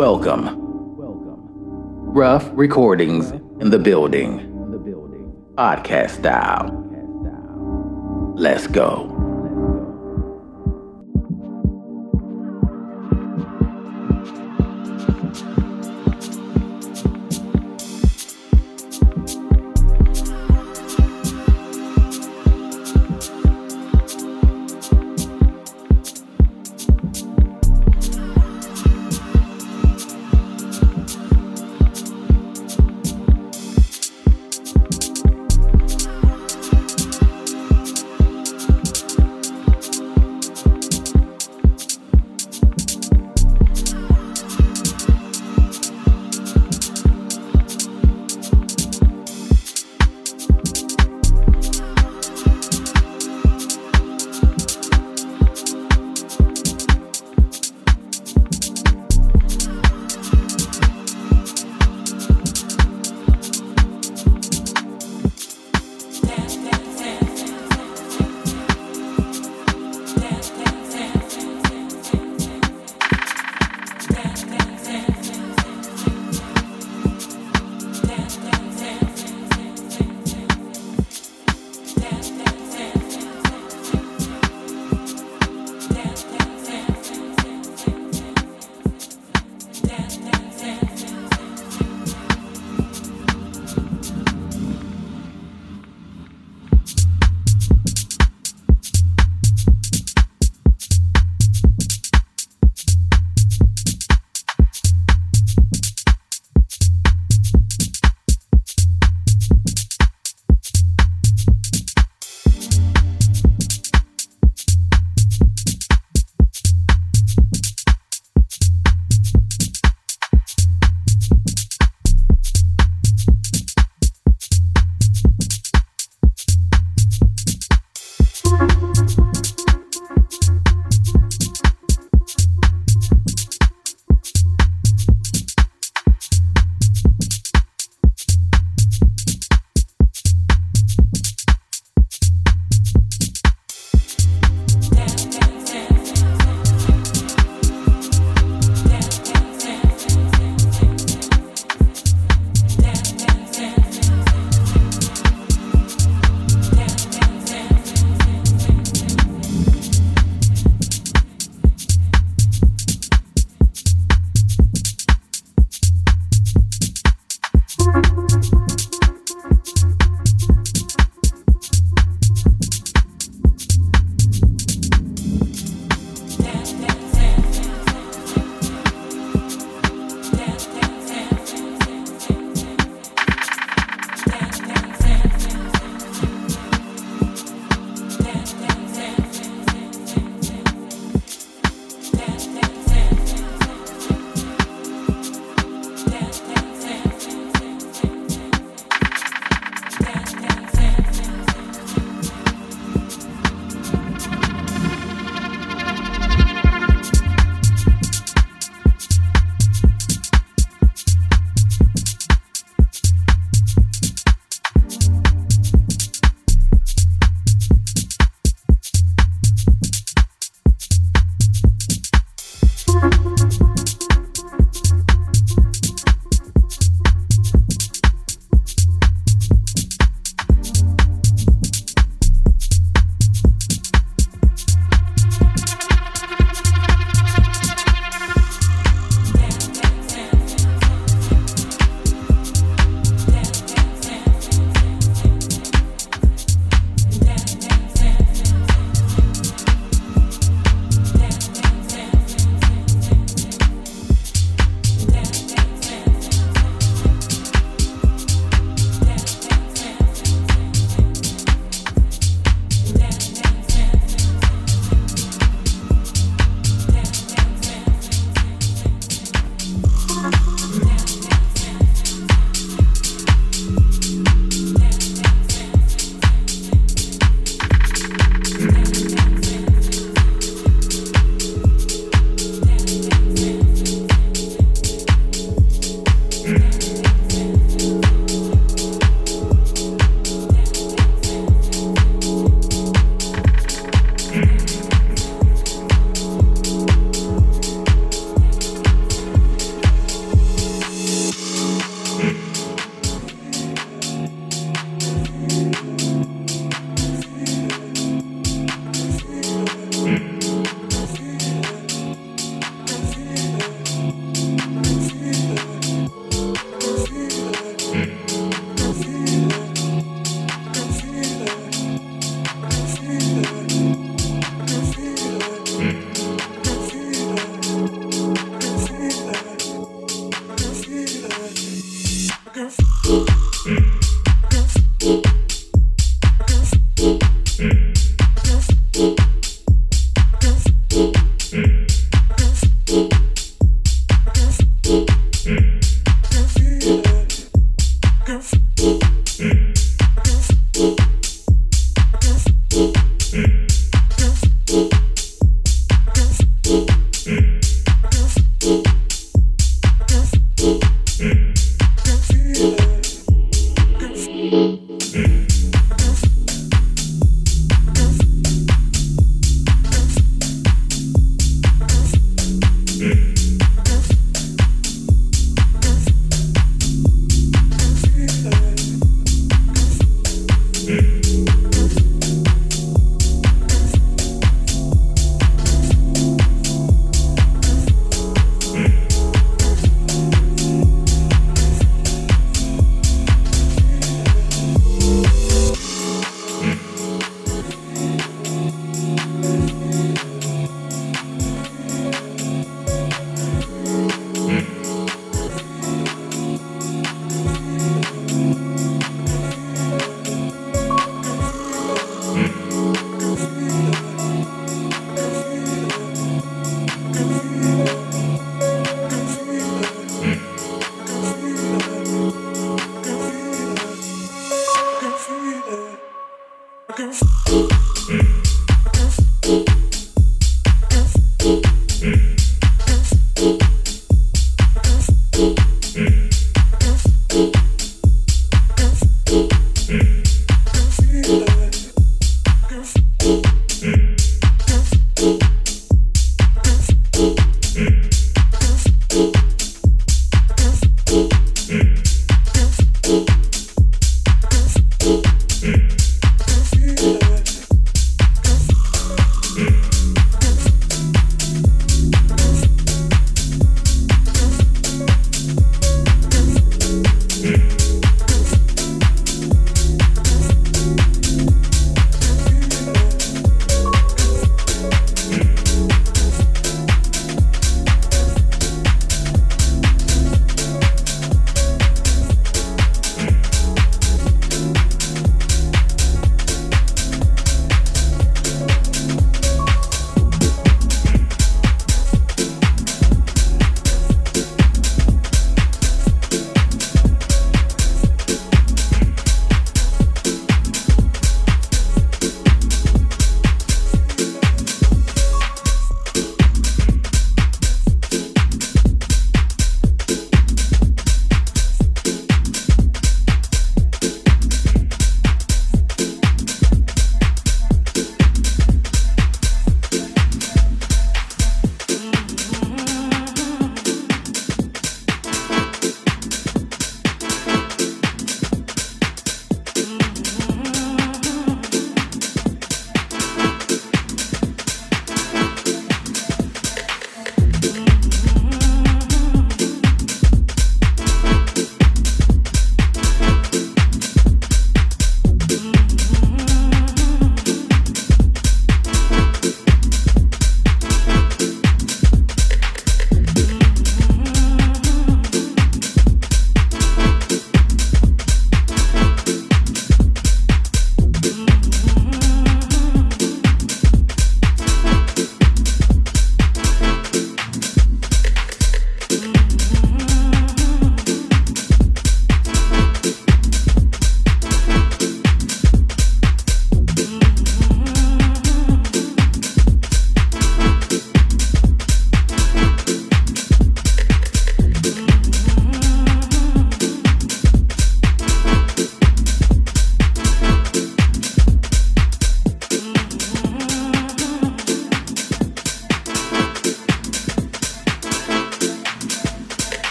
Welcome. Welcome. Rough recordings in the building. Podcast style. Let's go.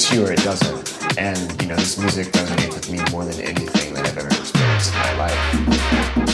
hits you or it doesn't. And you know, this music resonates with me more than anything that I've ever experienced in my life.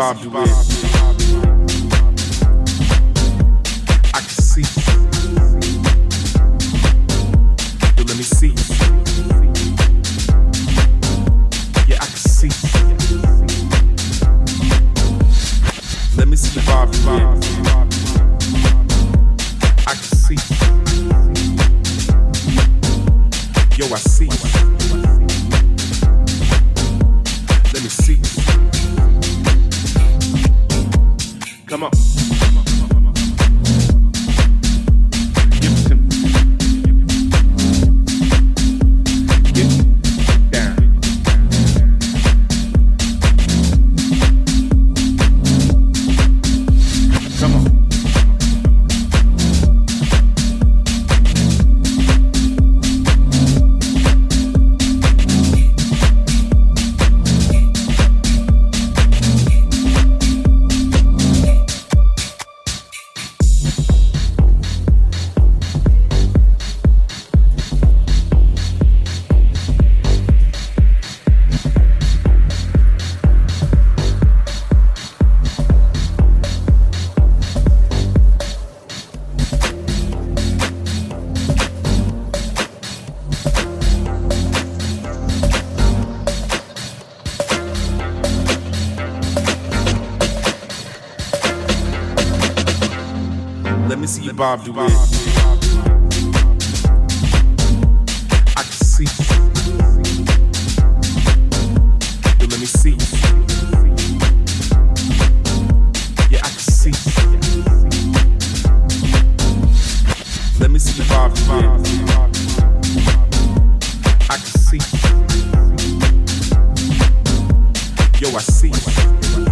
Bob do I see.